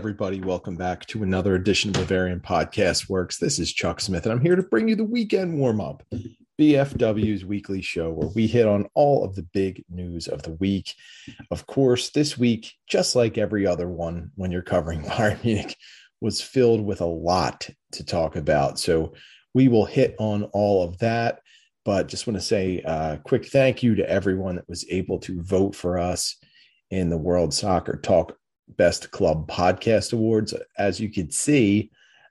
everybody. Welcome back to another edition of Bavarian Podcast Works. This is Chuck Smith, and I'm here to bring you the weekend warm up, BFW's weekly show where we hit on all of the big news of the week. Of course, this week, just like every other one when you're covering Bayern Munich, was filled with a lot to talk about. So we will hit on all of that. But just want to say a quick thank you to everyone that was able to vote for us in the World Soccer Talk Best Club Podcast Awards. As you can see,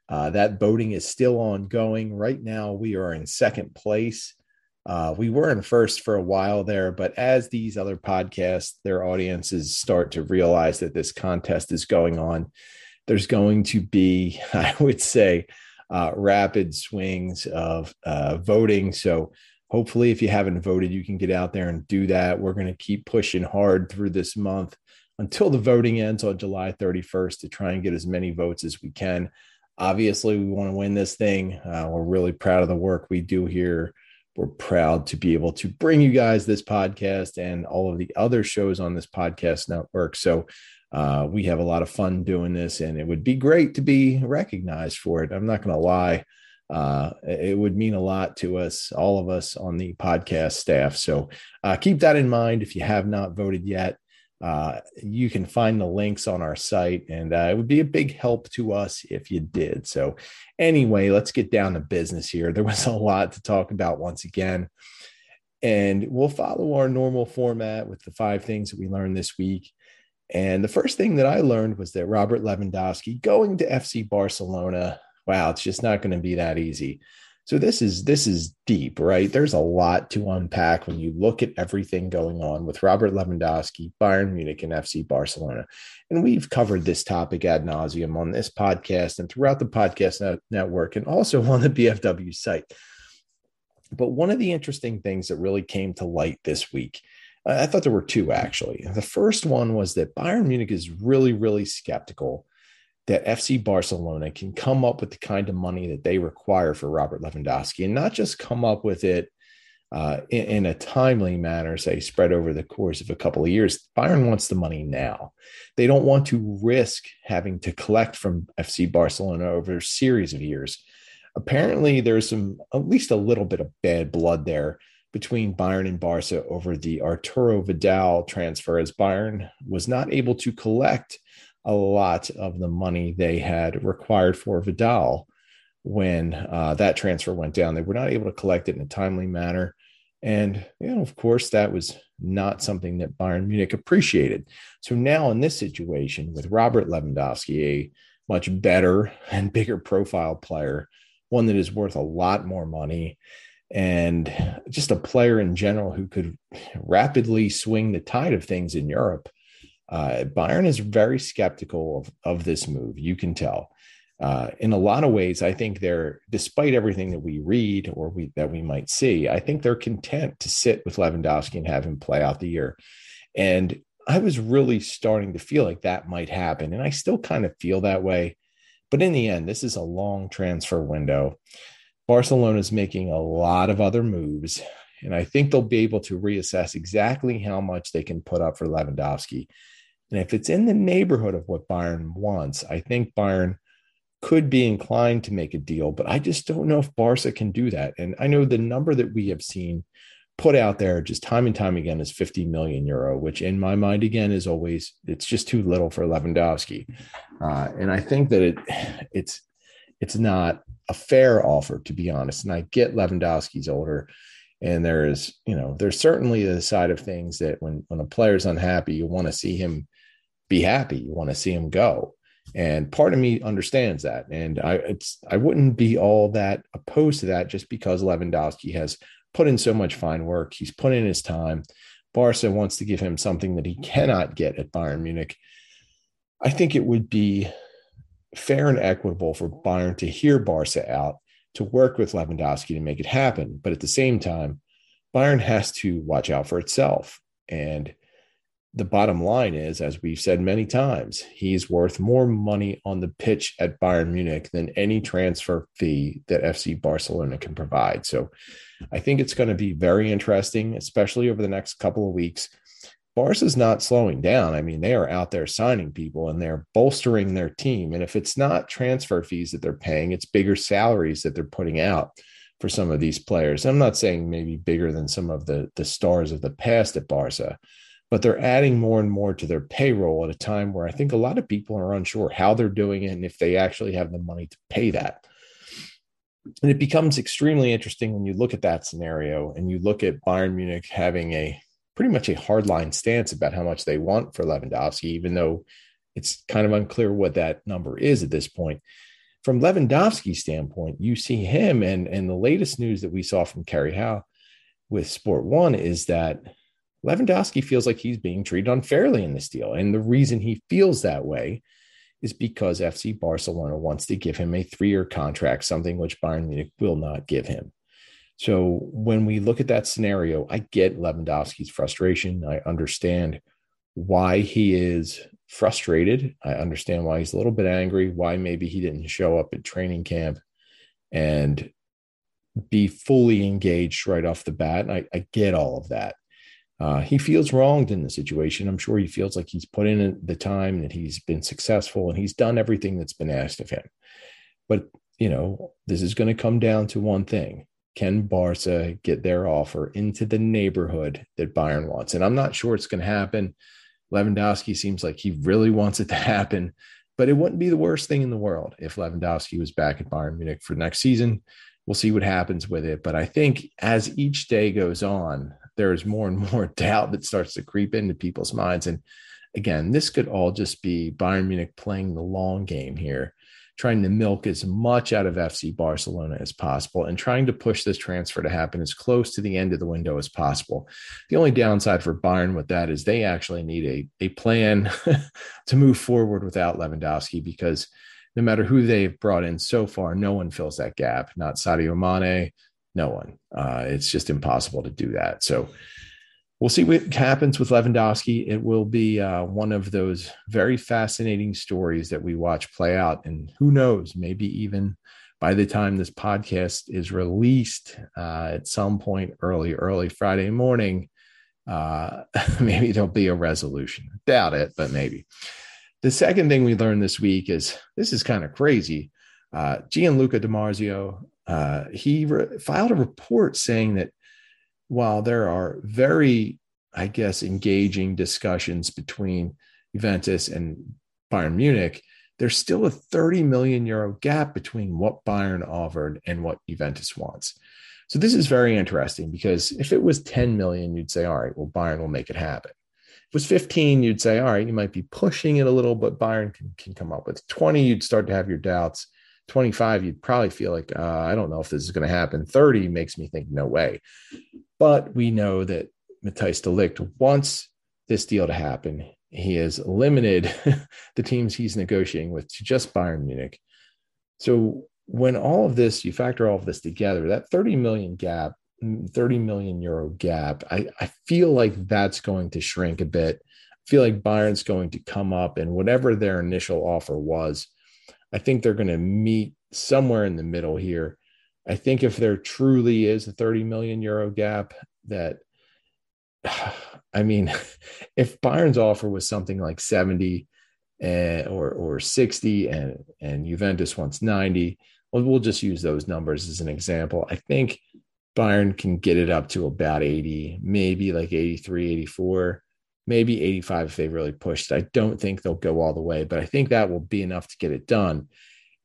uh, that voting is still ongoing. Right now, we are in second place. Uh, we were in first for a while there, but as these other podcasts, their audiences start to realize that this contest is going on, there's going to be, I would say, uh, rapid swings of uh, voting. So hopefully, if you haven't voted, you can get out there and do that. We're going to keep pushing hard through this month until the voting ends on July 31st to try and get as many votes as we can. Obviously, we want to win this thing. Uh, we're really proud of the work we do here. We're proud to be able to bring you guys this podcast and all of the other shows on this podcast network. So, uh, we have a lot of fun doing this, and it would be great to be recognized for it. I'm not going to lie. Uh, it would mean a lot to us, all of us on the podcast staff. So uh, keep that in mind. If you have not voted yet, uh, you can find the links on our site, and uh, it would be a big help to us if you did. So, anyway, let's get down to business here. There was a lot to talk about once again, and we'll follow our normal format with the five things that we learned this week. And the first thing that I learned was that Robert Lewandowski going to FC Barcelona, wow, it's just not going to be that easy. So this is this is deep, right? There's a lot to unpack when you look at everything going on with Robert Lewandowski, Bayern Munich, and FC Barcelona. And we've covered this topic ad nauseum on this podcast and throughout the podcast net- network, and also on the BFW site. But one of the interesting things that really came to light this week, I thought there were two actually. The first one was that Bayern Munich is really, really skeptical that FC Barcelona can come up with the kind of money that they require for Robert Lewandowski and not just come up with it uh, in, in, a timely manner, say spread over the course of a couple of years. Bayern wants the money now. They don't want to risk having to collect from FC Barcelona over a series of years. Apparently, there's some at least a little bit of bad blood there between Bayern and Barca over the Arturo Vidal transfer, as Bayern was not able to collect a lot of the money they had required for Vidal when uh, that transfer went down. They were not able to collect it in a timely manner. And, you know, of course, that was not something that Bayern Munich appreciated. So now in this situation with Robert Lewandowski, a much better and bigger profile player, one that is worth a lot more money, and just a player in general who could rapidly swing the tide of things in Europe uh, Bayern is very skeptical of, of this move. You can tell. Uh, in a lot of ways, I think they're, despite everything that we read or we that we might see, I think they're content to sit with Lewandowski and have him play out the year. And I was really starting to feel like that might happen, and I still kind of feel that way. But in the end, this is a long transfer window. Barcelona is making a lot of other moves, and I think they'll be able to reassess exactly how much they can put up for Lewandowski. And if it's in the neighborhood of what Bayern wants, I think Bayern could be inclined to make a deal, but I just don't know if Barca can do that. And I know the number that we have seen put out there just time and time again is 50 million euro, which in my mind, again, is always, it's just too little for Lewandowski. Uh, and I think that it, it's, it's not a fair offer, to be honest. And I get Lewandowski's older and there is, you know, there's certainly the side of things that when, when a player's unhappy, you want to see him be happy. You want to see him go. And part of me understands that. And I it's I wouldn't be all that opposed to that just because Lewandowski has put in so much fine work. He's put in his time. Barca wants to give him something that he cannot get at Bayern Munich. I think it would be fair and equitable for Bayern to hear Barca out, to work with Lewandowski to make it happen. But at the same time, Bayern has to watch out for itself. And the bottom line is, as we've said many times, he's worth more money on the pitch at Bayern Munich than any transfer fee that FC Barcelona can provide. So I think it's going to be very interesting, especially over the next couple of weeks. Barca's not slowing down. I mean, they are out there signing people and they're bolstering their team. And if it's not transfer fees that they're paying, it's bigger salaries that they're putting out for some of these players. I'm not saying maybe bigger than some of the the stars of the past at Barca, but they're adding more and more to their payroll at a time where I think a lot of people are unsure how they're doing it and if they actually have the money to pay that. And it becomes extremely interesting when you look at that scenario and you look at Bayern Munich having a pretty much a hardline stance about how much they want for Lewandowski, even though it's kind of unclear what that number is at this point. From Lewandowski's standpoint, you see him, and, and the latest news that we saw from Kerry Hau with Sport One is that Lewandowski feels like he's being treated unfairly in this deal. And the reason he feels that way is because FC Barcelona wants to give him a three year contract, something which Bayern Munich will not give him. So when we look at that scenario, I get Lewandowski's frustration. I understand why he is frustrated. I understand why he's a little bit angry, why maybe he didn't show up at training camp and be fully engaged right off the bat. I, I get all of that. Uh, he feels wronged in the situation. I'm sure he feels like he's put in the time that he's been successful and he's done everything that's been asked of him. But, you know, this is going to come down to one thing can Barca get their offer into the neighborhood that Bayern wants? And I'm not sure it's going to happen. Lewandowski seems like he really wants it to happen, but it wouldn't be the worst thing in the world if Lewandowski was back at Bayern Munich for next season. We'll see what happens with it. But I think as each day goes on, there's more and more doubt that starts to creep into people's minds. And again, this could all just be Bayern Munich playing the long game here trying to milk as much out of FC Barcelona as possible and trying to push this transfer to happen as close to the end of the window as possible. The only downside for Bayern with that is they actually need a, a plan to move forward without Lewandowski because no matter who they've brought in so far, no one fills that gap. Not Sadio Mane, no one. Uh, it's just impossible to do that. So we'll see what happens with Lewandowski. It will be uh, one of those very fascinating stories that we watch play out. And who knows, maybe even by the time this podcast is released uh, at some point early, early Friday morning, uh, maybe there'll be a resolution. Doubt it, but maybe. The second thing we learned this week is this is kind of crazy. Uh, Gianluca Di Marzio, uh, he re- filed a report saying that while there are very, I guess, engaging discussions between Juventus and Bayern Munich, there's still a 30 million euro gap between what Bayern offered and what Juventus wants. So this is very interesting because if it was 10 million, you'd say, all right, well, Bayern will make it happen. If it was 15, you'd say, all right, you might be pushing it a little, but Bayern can, can come up with 20, you'd start to have your doubts. 25, you'd probably feel like, uh, I don't know if this is going to happen. 30 makes me think, no way. But we know that Matthijs de Ligt wants this deal to happen. He has limited the teams he's negotiating with to just Bayern Munich. So when all of this, you factor all of this together, that 30 million gap, 30 million euro gap, I, I feel like that's going to shrink a bit. I feel like Bayern's going to come up and whatever their initial offer was, I think they're going to meet somewhere in the middle here. I think if there truly is a 30 million euro gap, that I mean, if Bayern's offer was something like 70 and, eh, or or 60 and and Juventus wants 90, well, we'll just use those numbers as an example. I think Bayern can get it up to about 80, maybe like 83, 84, maybe 85 if they really pushed. I don't think they'll go all the way, but I think that will be enough to get it done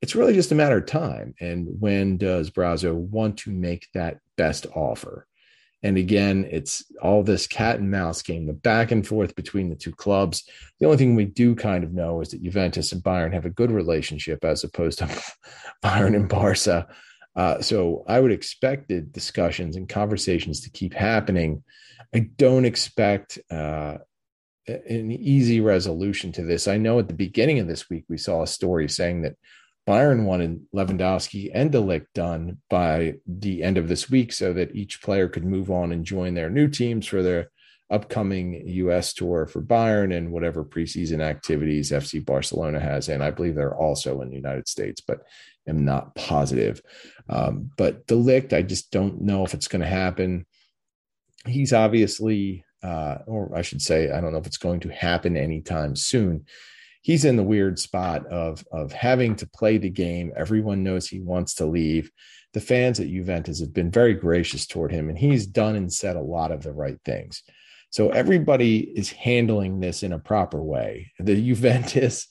it's really just a matter of time. And when does Brazzo want to make that best offer? And again, it's all this cat and mouse game, the back and forth between the two clubs. The only thing we do kind of know is that Juventus and Bayern have a good relationship as opposed to Bayern and Barca. Uh, so I would expect the discussions and conversations to keep happening. I don't expect uh, an easy resolution to this. I know at the beginning of this week, we saw a story saying that Bayern wanted Lewandowski and De Ligt done by the end of this week so that each player could move on and join their new teams for their upcoming US tour for Bayern and whatever preseason activities FC Barcelona has. And I believe they're also in the United States, but am not positive. Um, but De Ligt, I just don't know if it's going to happen. He's obviously uh, or I should say, I don't know if it's going to happen anytime soon. He's in the weird spot of of having to play the game. Everyone knows he wants to leave. The fans at Juventus have been very gracious toward him, and he's done and said a lot of the right things. So everybody is handling this in a proper way. The Juventus,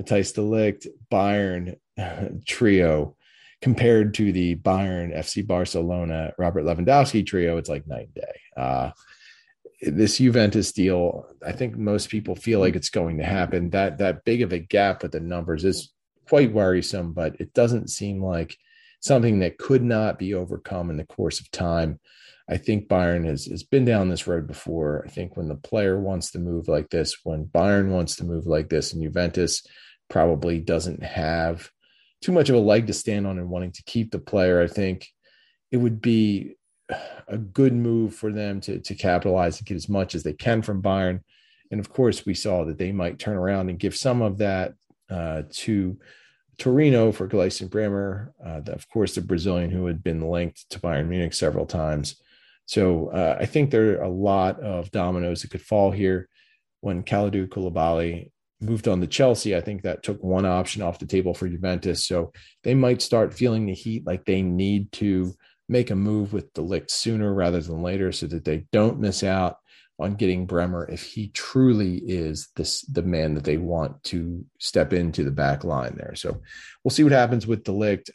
Matthijs de Bayern trio compared to the Bayern, FC Barcelona, Robert Lewandowski trio, it's like night and day. Uh, this Juventus deal, I think most people feel like it's going to happen. That that big of a gap with the numbers is quite worrisome, but it doesn't seem like something that could not be overcome in the course of time. I think Bayern has, has been down this road before. I think when the player wants to move like this, when Bayern wants to move like this, and Juventus probably doesn't have too much of a leg to stand on and wanting to keep the player, I think it would be a good move for them to, to capitalize and get as much as they can from Bayern. And of course, we saw that they might turn around and give some of that uh, to Torino for Gleison Bremer, uh, of course, the Brazilian who had been linked to Bayern Munich several times. So uh, I think there are a lot of dominoes that could fall here. When Kalidou Koulibaly moved on to Chelsea, I think that took one option off the table for Juventus. So they might start feeling the heat like they need to make a move with de Ligt sooner rather than later so that they don't miss out on getting Bremer if he truly is this the man that they want to step into the back line there. So we'll see what happens with de Ligt.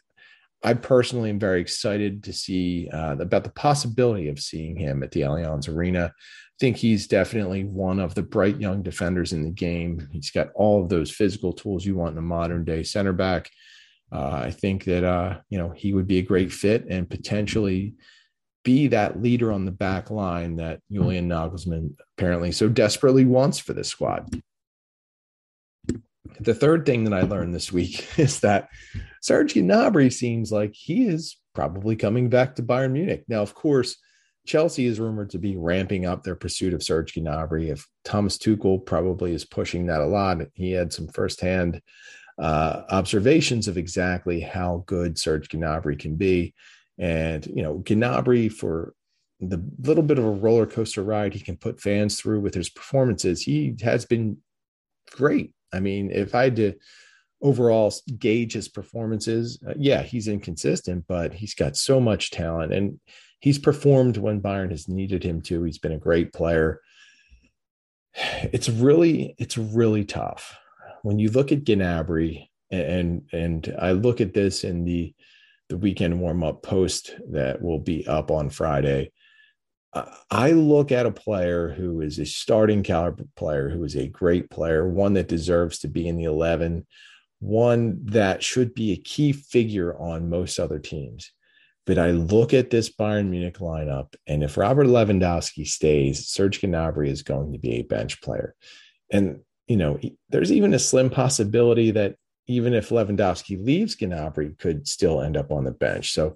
I personally am very excited to see uh, about the possibility of seeing him at the Allianz Arena. I think he's definitely one of the bright young defenders in the game. He's got all of those physical tools you want in a modern day center back. Uh, I think that uh, you know he would be a great fit and potentially be that leader on the back line that Julian Nagelsmann apparently so desperately wants for this squad. The third thing that I learned this week is that Serge Gnabry seems like he is probably coming back to Bayern Munich. Now, of course, Chelsea is rumored to be ramping up their pursuit of Serge Gnabry. If Thomas Tuchel probably is pushing that a lot, he had some firsthand uh, observations of exactly how good Serge Gnabry can be. And, you know, Gnabry, for the little bit of a roller coaster ride he can put fans through with his performances, he has been great. I mean, if I had to overall gauge his performances, uh, yeah, he's inconsistent, but he's got so much talent and he's performed when Bayern has needed him to. He's been a great player. It's really, it's really tough when you look at Gnabry, and and I look at this in the the weekend warm up post that will be up on Friday. I look at a player who is a starting caliber player, who is a great player, one that deserves to be in the 11, one that should be a key figure on most other teams. But I look at this Bayern Munich lineup, and if Robert Lewandowski stays, Serge Gnabry is going to be a bench player. And you know, there's even a slim possibility that even if Lewandowski leaves, Gnabry could still end up on the bench. So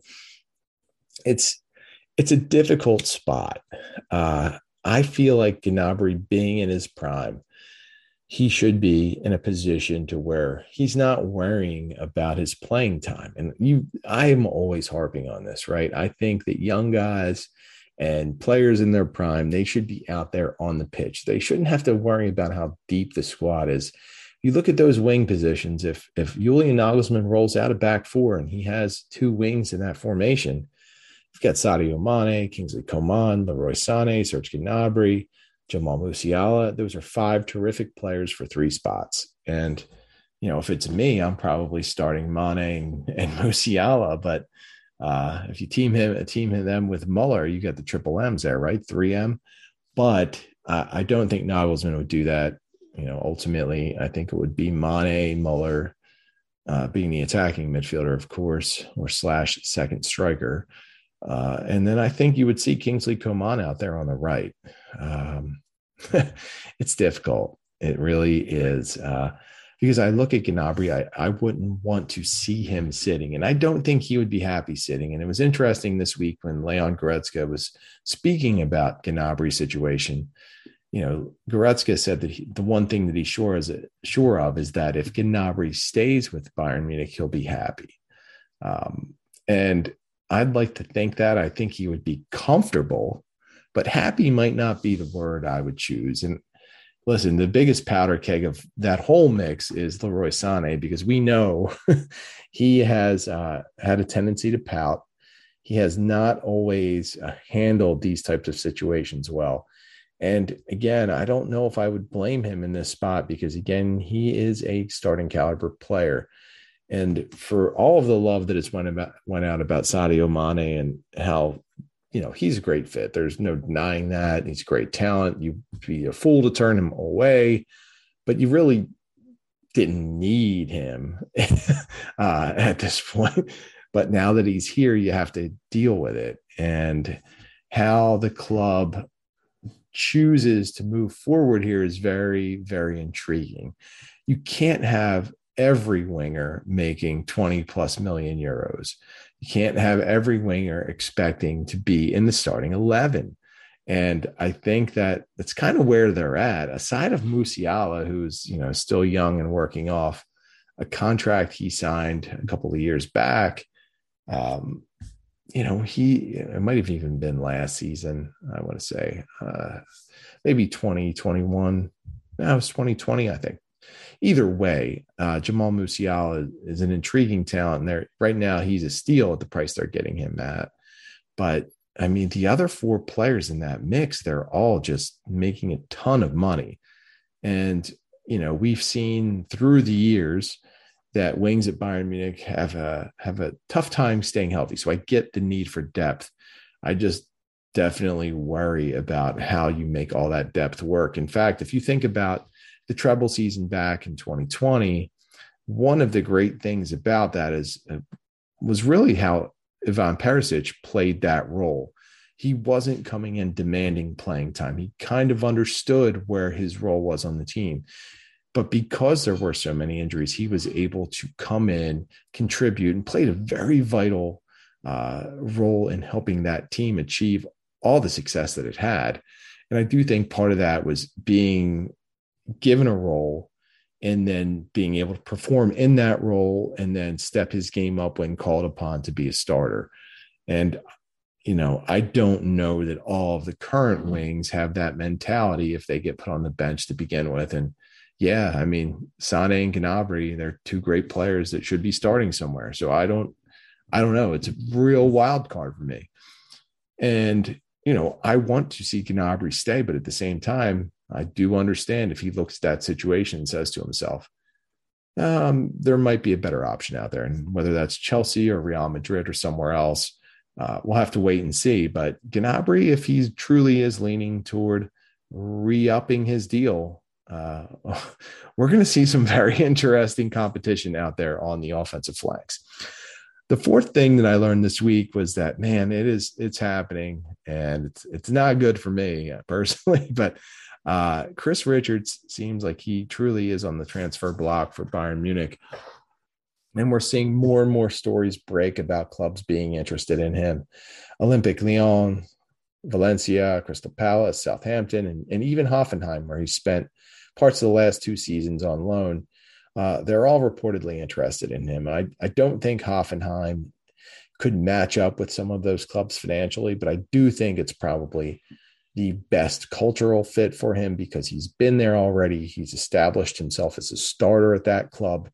it's it's a difficult spot. Uh, I feel like Gnabry being in his prime, he should be in a position to where he's not worrying about his playing time. And you, I am always harping on this, right? I think that young guys and players in their prime, they should be out there on the pitch. They shouldn't have to worry about how deep the squad is. You look at those wing positions. If if Julian Nagelsmann rolls out a back four and he has two wings in that formation, you've got Sadio Mane, Kingsley Coman, Leroy Sané, Serge Gnabry, Jamal Musiala. Those are five terrific players for three spots. And you know, if it's me, I'm probably starting Mane and, and Musiala, but uh, if you team him, a team them with Muller, you get the triple M's there, right? 3M. But uh, I don't think Nagelsmann would do that. You know, ultimately, I think it would be Mane, Muller, uh, being the attacking midfielder, of course, or slash second striker. Uh, and then I think you would see Kingsley Coman out there on the right. Um, it's difficult. It really is. Uh, because I look at Gnabry, I, I wouldn't want to see him sitting, and I don't think he would be happy sitting. And it was interesting this week when Leon Goretzka was speaking about Gnabry's situation. You know, Goretzka said that he, the one thing that he's sure is sure of is that if Gnabry stays with Bayern Munich, he'll be happy. Um, and I'd like to think that I think he would be comfortable but happy might not be the word I would choose. And listen, the biggest powder keg of that whole mix is Leroy Sané because we know he has uh, had a tendency to pout. He has not always uh, handled these types of situations well. And again, I don't know if I would blame him in this spot because, again, he is a starting caliber player. And for all of the love that has went about went out about Sadio Mane and how you know he's a great fit. There's no denying that he's great talent. You'd be a fool to turn him away, but you really didn't need him uh, at this point. But now that he's here, you have to deal with it. And how the club chooses to move forward here is very, very intriguing. You can't have every winger making 20 plus million euros. You can't have every winger expecting to be in the starting 11. And I think that that's kind of where they're at. Aside of Musiala, who's you know still young and working off a contract he signed a couple of years back, um, you know, he it might have even been last season. I want to say uh, maybe 2021. That was 2020, I think. Either way, uh, Jamal Musiala is an intriguing talent. There, right now, he's a steal at the price they're getting him at. But I mean, the other four players in that mix, they're all just making a ton of money. And, you know, we've seen through the years that wings at Bayern Munich have a have a tough time staying healthy. So I get the need for depth. I just definitely worry about how you make all that depth work. In fact, if you think about the treble season back in 2020, one of the great things about that is uh, was really how Ivan Perisic played that role. He wasn't coming in demanding playing time. He kind of understood where his role was on the team. But because there were so many injuries, he was able to come in, contribute, and played a very vital uh, role in helping that team achieve all the success that it had. And I do think part of that was being given a role and then being able to perform in that role and then step his game up when called upon to be a starter. And, you know, I don't know that all of the current wings have that mentality if they get put on the bench to begin with. And yeah, I mean, Sane and Gnabry, they're two great players that should be starting somewhere. So I don't, I don't know. It's a real wild card for me. And, you know, I want to see Gnabry stay, but at the same time, I do understand if he looks at that situation and says to himself, um, there might be a better option out there. And whether that's Chelsea or Real Madrid or somewhere else, uh, we'll have to wait and see. But Gnabry, if he truly is leaning toward re-upping his deal, uh, we're going to see some very interesting competition out there on the offensive flanks. The fourth thing that I learned this week was that man, it is it's happening, and it's it's not good for me personally, but uh, Chris Richards seems like he truly is on the transfer block for Bayern Munich. And we're seeing more and more stories break about clubs being interested in him. Olympique Lyon, Valencia, Crystal Palace, Southampton, and, and even Hoffenheim, where he spent parts of the last two seasons on loan. Uh, they're all reportedly interested in him. I, I don't think Hoffenheim could match up with some of those clubs financially, but I do think it's probably the best cultural fit for him because he's been there already. He's established himself as a starter at that club.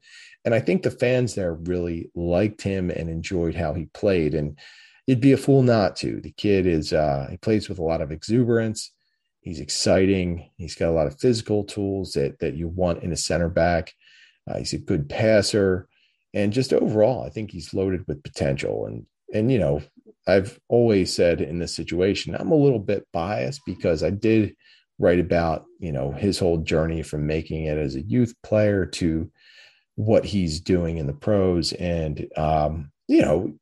And I think the fans there really liked him and enjoyed how he played. And it'd be a fool not to. The kid is, uh, he plays with a lot of exuberance. He's exciting. He's got a lot of physical tools that, that you want in a center back. Uh, he's a good passer. And just overall, I think he's loaded with potential. And, and, you know, I've always said in this situation, I'm a little bit biased because I did write about, you know, his whole journey from making it as a youth player to what he's doing in the pros. And, um, you know,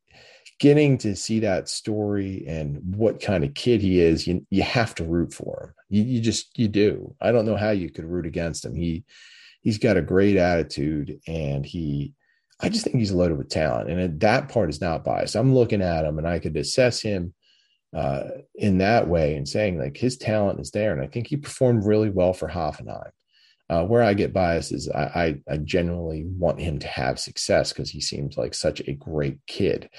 getting to see that story and what kind of kid he is, you, you have to root for him. You, you just, you do. I don't know how you could root against him. He, he's got a great attitude and he, I just think he's loaded with talent, and that part is not biased. I'm looking at him, and I could assess him uh, in that way and saying like his talent is there, and I think he performed really well for Hoffenheim. Uh, where I get biased is I, I, I genuinely want him to have success because he seems like such a great kid.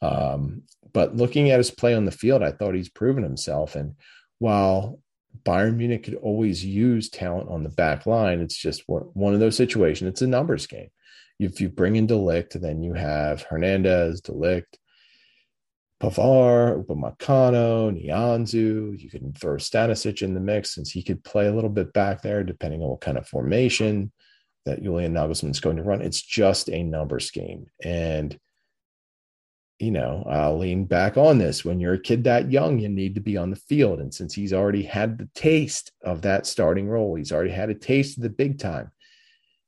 Um, but looking at his play on the field, I thought he's proven himself. And while Bayern Munich could always use talent on the back line, it's just one of those situations. It's a numbers game. If you bring in de Ligt, then you have Hernandez, de Ligt, Pavar, Pavard, Upamecano, Nianzou. You can throw Stanisic in the mix since he could play a little bit back there, depending on what kind of formation that Julian Nagelsmann is going to run. It's just a numbers game. And, you know, I'll lean back on this. When you're a kid that young, you need to be on the field. And since he's already had the taste of that starting role, he's already had a taste of the big time.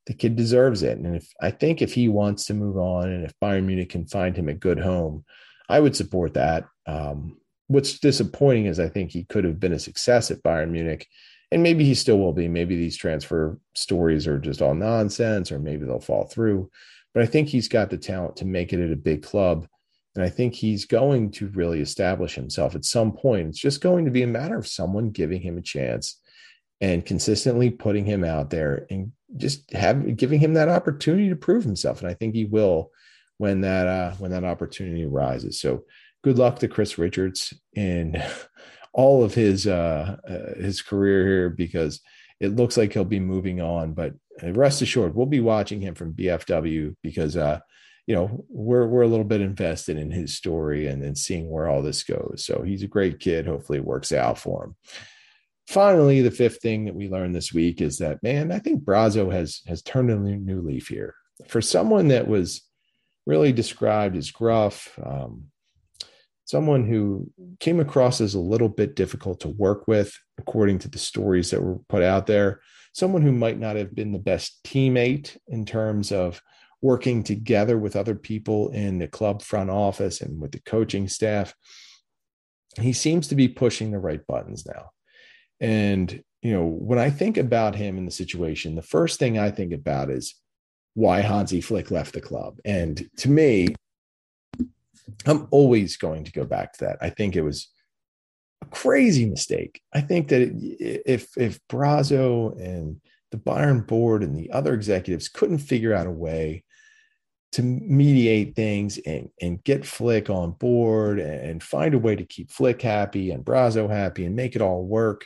The kid deserves it. And if I think if he wants to move on and if Bayern Munich can find him a good home, I would support that. Um, what's disappointing is I think he could have been a success at Bayern Munich, and maybe he still will be. Maybe these transfer stories are just all nonsense, or maybe they'll fall through. But I think he's got the talent to make it at a big club. And I think he's going to really establish himself at some point. It's just going to be a matter of someone giving him a chance and consistently putting him out there and just have giving him that opportunity to prove himself. And I think he will when that uh, when that opportunity arises. So good luck to Chris Richards in all of his uh, uh, his career here because it looks like he'll be moving on. But rest assured, we'll be watching him from BFW because uh, you know we're we're a little bit invested in his story and, then seeing where all this goes. So he's a great kid. Hopefully, it works out for him. Finally, the fifth thing that we learned this week is that man, I think Brazzo has has turned a new leaf here for someone that was really described as gruff, um, someone who came across as a little bit difficult to work with, according to the stories that were put out there. Someone who might not have been the best teammate in terms of working together with other people in the club front office and with the coaching staff. He seems to be pushing the right buttons now. And, you know, when I think about him in the situation, the first thing I think about is why Hansi Flick left the club. And to me, I'm always going to go back to that. I think it was a crazy mistake. I think that if if Brazzo and the Bayern board and the other executives couldn't figure out a way to mediate things and, and get Flick on board and find a way to keep Flick happy and Brazzo happy and make it all work.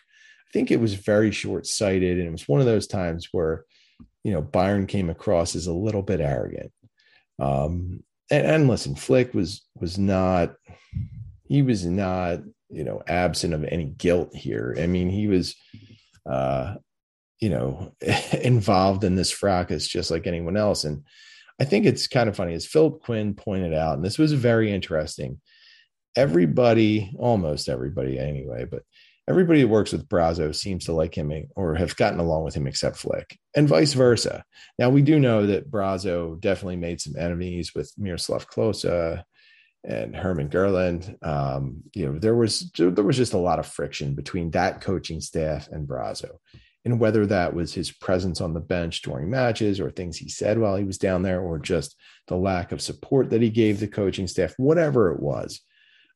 Think it was very short sighted. And it was one of those times where you know, Bayern came across as a little bit arrogant. Um, and, and listen, Flick was was not he was not you know absent of any guilt here. I mean, he was uh, you know involved in this fracas just like anyone else. And I think it's kind of funny as Philip Quinn pointed out, and this was very interesting. Everybody, almost everybody anyway, but everybody that works with Brazzo seems to like him or have gotten along with him except Flick, and vice versa. Now we do know that Brazzo definitely made some enemies with Miroslav Klose and Hermann Gerland. Um, you know, there was there was just a lot of friction between that coaching staff and Brazzo. And whether that was his presence on the bench during matches or things he said while he was down there, or just the lack of support that he gave the coaching staff, whatever it was,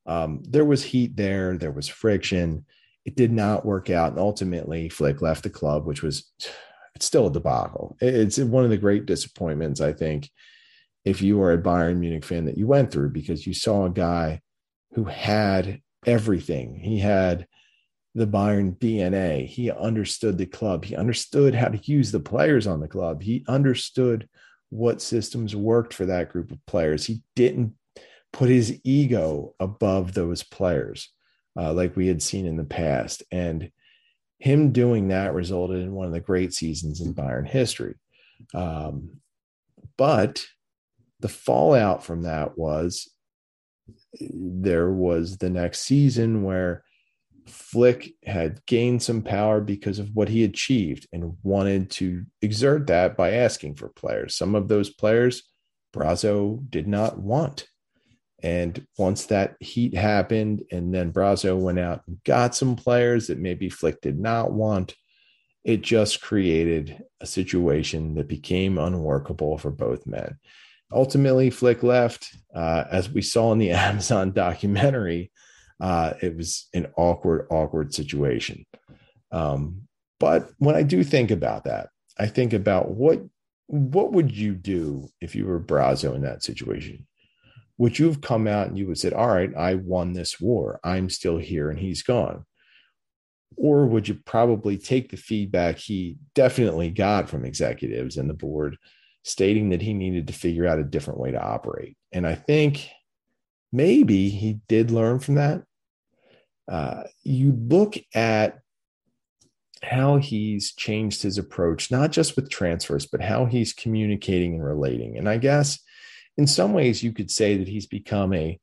um, there was heat there, there was friction it did not work out. And ultimately, Flick left the club, which was it's still a debacle. It's one of the great disappointments, I think, if you are a Bayern Munich fan that you went through because you saw a guy who had everything. He had the Bayern DNA. He understood the club. He understood how to use the players on the club. He understood what systems worked for that group of players. He didn't put his ego above those players uh, like we had seen in the past. And him doing that resulted in one of the great seasons in Bayern history. Um, but the fallout from that was there was the next season where Flick had gained some power because of what he achieved and wanted to exert that by asking for players. Some of those players Brazzo did not want. And once that heat happened, and then Brazzo went out and got some players that maybe Flick did not want, it just created a situation that became unworkable for both men. Ultimately, Flick left. Uh, as we saw in the Amazon documentary, uh, it was an awkward, awkward situation. Um, but when I do think about that, I think about what what would you do if you were Brazzo in that situation? Would you have come out and you would said, All right, I won this war. I'm still here and he's gone? Or would you probably take the feedback he definitely got from executives and the board stating that he needed to figure out a different way to operate? And I think maybe he did learn from that. Uh, you look at how he's changed his approach, not just with transfers, but how he's communicating and relating. And I guess in some ways you could say that he's become a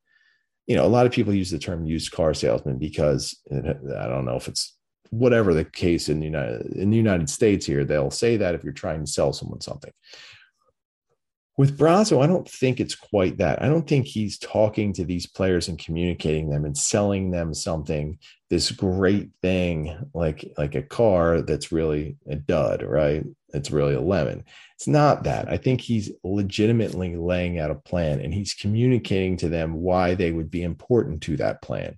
you know a lot of people use the term used car salesman because uh, i don't know if it's whatever the case in the united in the united states here they'll say that if you're trying to sell someone something with Brazzo, I don't think it's quite that. I don't think he's talking to these players and communicating them and selling them something, this great thing like like a car that's really a dud, right? It's really a lemon. It's not that. I think he's legitimately laying out a plan and he's communicating to them why they would be important to that plan.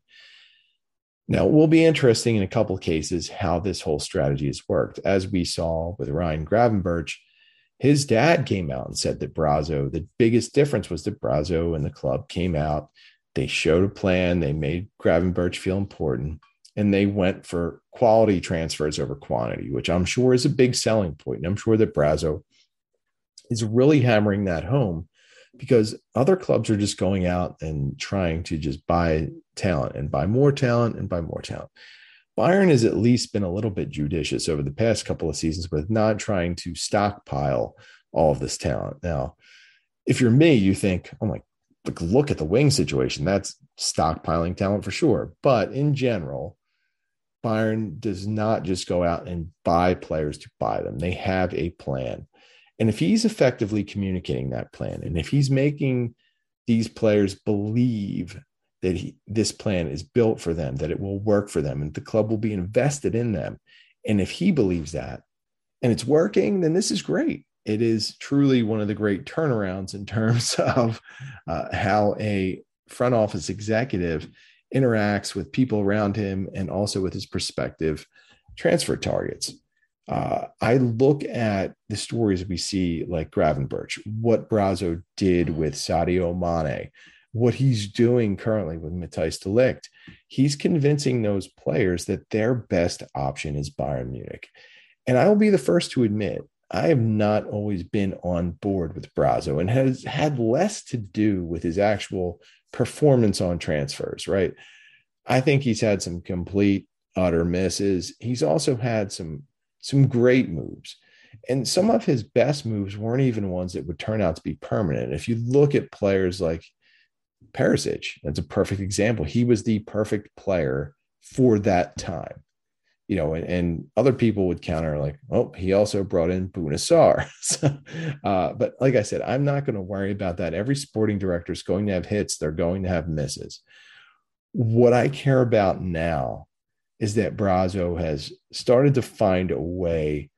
Now, it will be interesting in a couple of cases how this whole strategy has worked. As we saw with Ryan Gravenberch, his dad came out and said that Brazzo, the biggest difference was that Brazzo and the club came out, they showed a plan, they made Gravenberch feel important, and they went for quality transfers over quantity, which I'm sure is a big selling point. And I'm sure that Brazzo is really hammering that home because other clubs are just going out and trying to just buy talent and buy more talent and buy more talent. Bayern has at least been a little bit judicious over the past couple of seasons with not trying to stockpile all of this talent. Now, if you're me, you think, oh my, look, look at the wing situation. That's stockpiling talent for sure. But in general, Bayern does not just go out and buy players to buy them. They have a plan. And if he's effectively communicating that plan, and if he's making these players believe that he, this plan is built for them, that it will work for them, and the club will be invested in them. And if he believes that and it's working, then this is great. It is truly one of the great turnarounds in terms of uh, how a front office executive interacts with people around him and also with his prospective transfer targets. Uh, I look at the stories we see, like Gravenberch, what Brazzo did with Sadio Mane, what he's doing currently with Matthijs de Ligt, he's convincing those players that their best option is Bayern Munich. And I will be the first to admit, I have not always been on board with Brazzo and has had less to do with his actual performance on transfers, right? I think he's had some complete utter misses. He's also had some some great moves. And some of his best moves weren't even ones that would turn out to be permanent. If you look at players like Perisic. That's a perfect example. He was the perfect player for that time. You know, and, and other people would counter like, oh, he also brought in Bouna Sarr. uh, but like I said, I'm not going to worry about that. Every sporting director is going to have hits. They're going to have misses. What I care about now is that Brazzo has started to find a way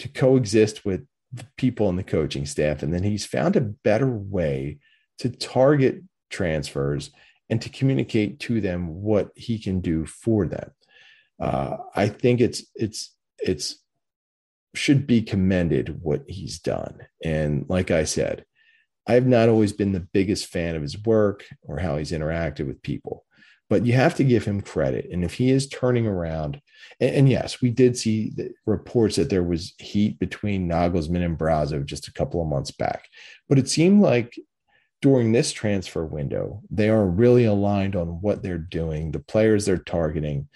to coexist with the people in the coaching staff. And then he's found a better way to target transfers and to communicate to them what he can do for them. Uh, I think it's it's it's should be commended what he's done. And like I said, I have not always been the biggest fan of his work or how he's interacted with people, but you have to give him credit. And if he is turning around, and, and yes, we did see reports that there was heat between Nagelsmann and Brazzo just a couple of months back, but it seemed like during this transfer window, they are really aligned on what they're doing, the players they're targeting.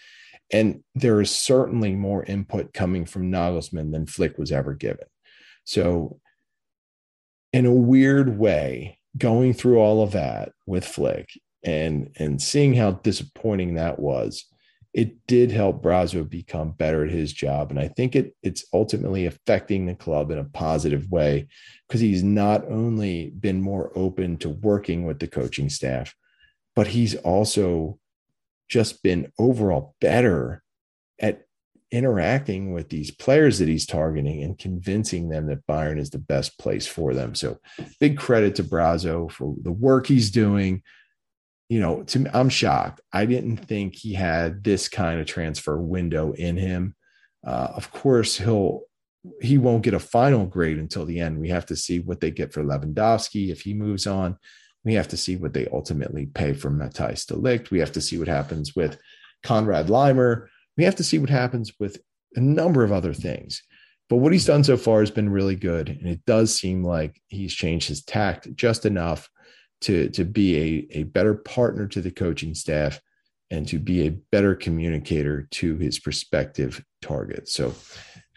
And there is certainly more input coming from Nagelsmann than Flick was ever given. So, in a weird way, going through all of that with Flick and and seeing how disappointing that was, it did help Brazzo become better at his job. And I think it it's ultimately affecting the club in a positive way because he's not only been more open to working with the coaching staff, but he's also just been overall better at interacting with these players that he's targeting and convincing them that Bayern is the best place for them. So big credit to Brazzo for the work he's doing, you know, to me, I'm shocked. I didn't think he had this kind of transfer window in him. Uh, of course, he'll he won't get a final grade until the end. We have to see what they get for Lewandowski if he moves on. We have to see what they ultimately pay for Matthijs de Ligt. We have to see what happens with Conrad Laimer. We have to see what happens with a number of other things. But what he's done so far has been really good. And it does seem like he's changed his tact just enough to, to be a, a better partner to the coaching staff and to be a better communicator to his prospective targets. So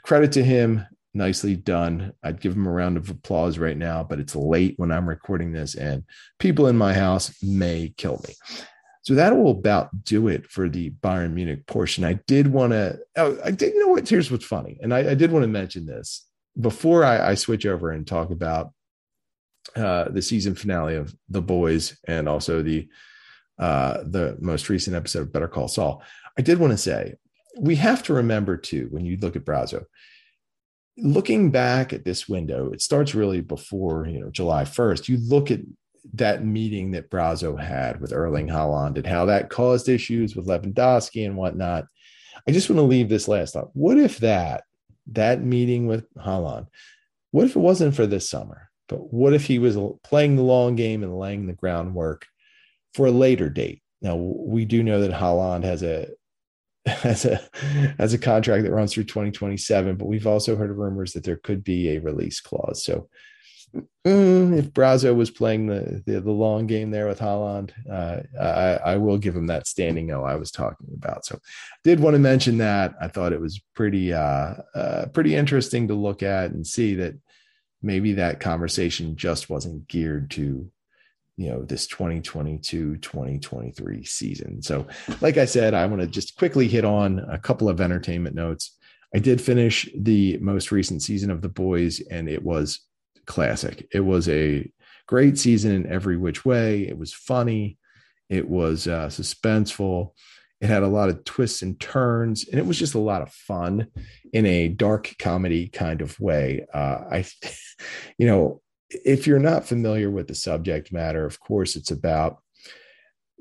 credit to him. Nicely done. I'd give him a round of applause right now, but it's late when I'm recording this, and people in my house may kill me. So that will about do it for the Bayern Munich portion. I did want to, oh, I did, you know what? Here's what's funny. And I, I did want to mention this before I, I switch over and talk about uh, the season finale of The Boys and also the uh, the most recent episode of Better Call Saul. I did want to say we have to remember too when you look at Brazzo, looking back at this window, it starts really before you know July 1st. You look at that meeting that Brazzo had with Erling Haaland and how that caused issues with Lewandowski and whatnot. I just want to leave this last thought. What if that that meeting with Haaland, what if it wasn't for this summer? But what if he was playing the long game and laying the groundwork for a later date? Now we do know that Haaland has a has a has a contract that runs through 2027, but we've also heard rumors that there could be a release clause. So mm, if Brazzo was playing the, the, the long game there with Haaland, uh, I, I will give him that standing O I was talking about. So, did want to mention that. I thought it was pretty uh, uh, pretty interesting to look at and see that maybe that conversation just wasn't geared to you know this 2022 2023 season so like i said i want to just quickly hit on a couple of entertainment notes i did finish the most recent season of the boys and it was classic. It was a great season in every which way. It was funny. It was uh, suspenseful. It had a lot of twists and turns, and it was just a lot of fun in a dark comedy kind of way. Uh, I, you know, if you're not familiar with the subject matter, of course, it's about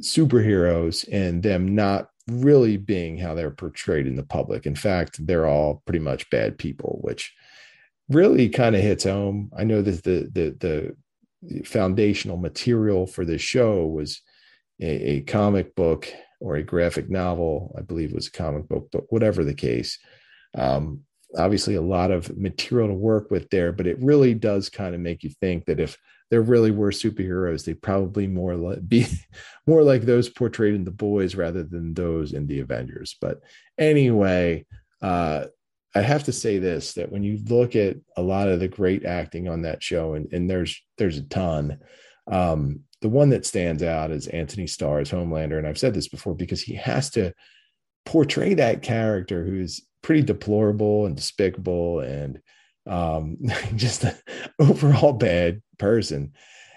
superheroes and them not really being how they're portrayed in the public. In fact, they're all pretty much bad people, which really kind of hits home. I know that the the the foundational material for this show was a, a, comic book or a graphic novel. I believe it was a comic book, but whatever the case, um, obviously a lot of material to work with there. But it really does kind of make you think that if there really were superheroes, they'd probably more like be more like those portrayed in the boys rather than those in the Avengers. But anyway, uh, I have to say this that when you look at a lot of the great acting on that show, and, and there's there's a ton, um, the one that stands out is Antony Starr's Homelander, and I've said this before because he has to portray that character who's pretty deplorable and despicable and um, just an overall bad person.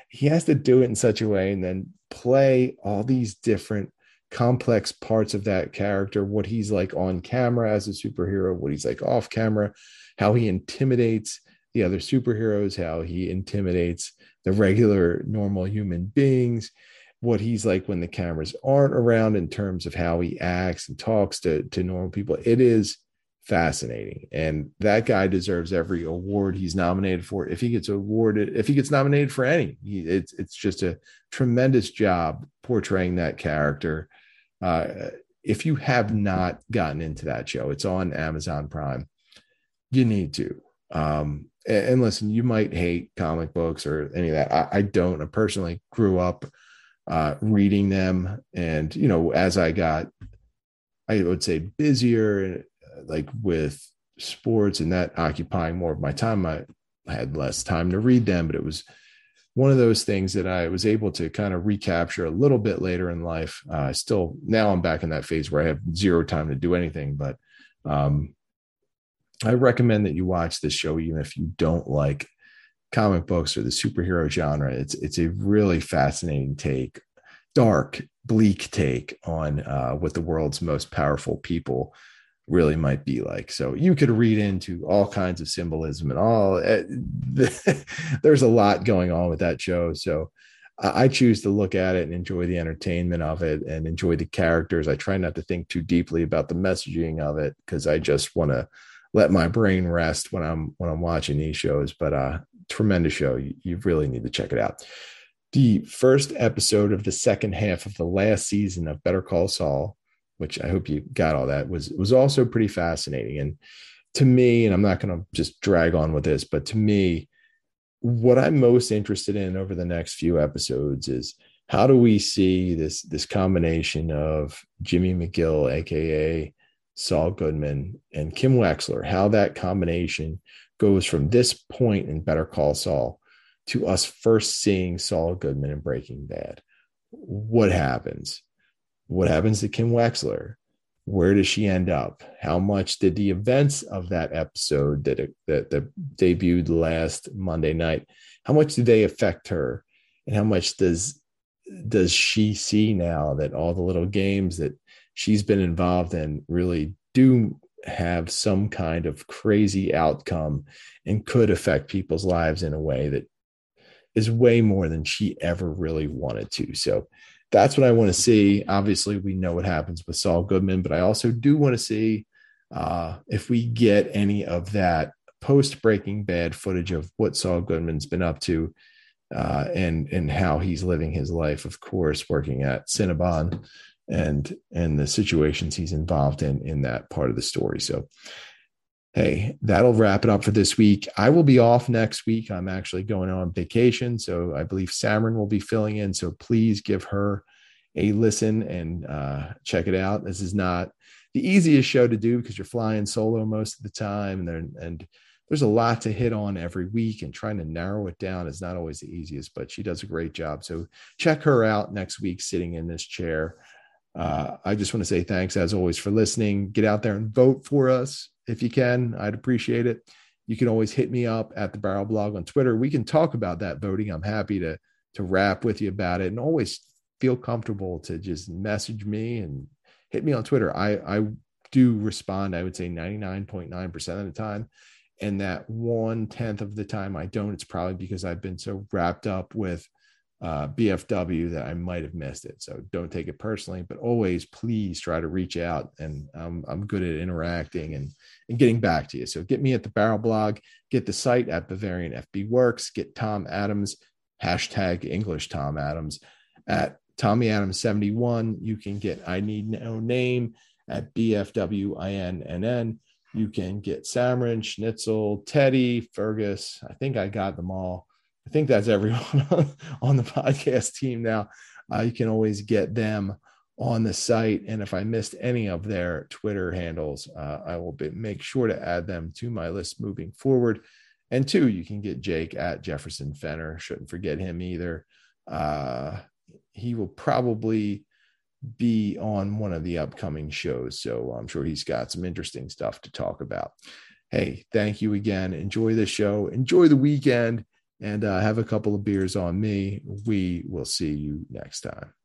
He has to do it in such a way and then play all these different complex parts of that character, what he's like on camera as a superhero, what he's like off camera, how he intimidates the other superheroes, how he intimidates the regular normal human beings, what he's like when the cameras aren't around in terms of how he acts and talks to, to normal people. It is fascinating. And that guy deserves every award he's nominated for. If he gets awarded, if he gets nominated for any, he, it's it's just a tremendous job portraying that character. Uh, if you have not gotten into that show, it's on Amazon Prime. You need to. Um, and, listen, you might hate comic books or any of that. I, I don't. I personally grew up uh, reading them, and you know, as I got, I would say busier, like with sports and that occupying more of my time, I had less time to read them. But it was one of those things that I was able to kind of recapture a little bit later in life. Uh, still, now I'm back in that phase where I have zero time to do anything, but um, I recommend that you watch this show, even if you don't like comic books or the superhero genre. It's it's a really fascinating take, dark, bleak take on uh, what the world's most powerful people really might be like. So you could read into all kinds of symbolism and all. Uh, there's a lot going on with that show. So I choose to look at it and enjoy the entertainment of it and enjoy the characters. I try not to think too deeply about the messaging of it because I just want to let my brain rest when I'm when I'm watching these shows. But uh, tremendous show. You, you really need to check it out. the first episode of the second half of the last season of Better Call Saul, which I hope you got all that, was was also pretty fascinating. And to me, and I'm not going to just drag on with this, but to me, what I'm most interested in over the next few episodes is how do we see this this combination of Jimmy McGill, aka Saul Goodman, and Kim Wexler, how that combination goes from this point in Better Call Saul to us first seeing Saul Goodman in Breaking Bad. What happens? What happens to Kim Wexler? Where does she end up? How much did the events of that episode that that, that debuted last Monday night? How much do they affect her? And how much does does she see now that all the little games that she's been involved in really do have some kind of crazy outcome and could affect people's lives in a way that is way more than she ever really wanted to. So that's what I want to see. Obviously, we know what happens with Saul Goodman, but I also do want to see uh, if we get any of that post Breaking Bad footage of what Saul Goodman's been up to uh, and and how he's living his life. Of course, working at Cinnabon and and the situations he's involved in in that part of the story. So hey, that'll wrap it up for this week. I will be off next week. I'm actually going on vacation. So I believe Samron will be filling in. So please give her a listen and uh, check it out. This is not the easiest show to do because you're flying solo most of the time. And, and there's a lot to hit on every week, and trying to narrow it down is not always the easiest, but she does a great job. So check her out next week sitting in this chair. Uh, I just want to say thanks as always for listening. Get out there and vote for us if you can. I'd appreciate it. You can always hit me up at the Barrel Blog on Twitter. We can talk about that voting. I'm happy to to rap with you about it, and always feel comfortable to just message me and hit me on Twitter. I I do respond. I would say 99.9 percent of the time, and that one tenth of the time I don't. It's probably because I've been so wrapped up with uh, BFW that I might have missed it. So don't take it personally, but always please try to reach out. And um, I'm good at interacting and, and getting back to you. So get me at the Barrel Blog, get the site at Bavarian FB Works, get Tom Adams, hashtag English Tom Adams at Tommy Adams 71. You can get I Need No Name at BFWINNN. You can get Samron, Schnitzel, Teddy, Fergus. I think I got them all I think that's everyone on the podcast team now. Uh, you can always get them on the site. And if I missed any of their Twitter handles, uh, I will be, make sure to add them to my list moving forward. And two, you can get Jake at Jefferson Fenner. Shouldn't forget him either. Uh, he will probably be on one of the upcoming shows. So I'm sure he's got some interesting stuff to talk about. Hey, thank you again. Enjoy the show. Enjoy the weekend and uh, have a couple of beers on me. We will see you next time.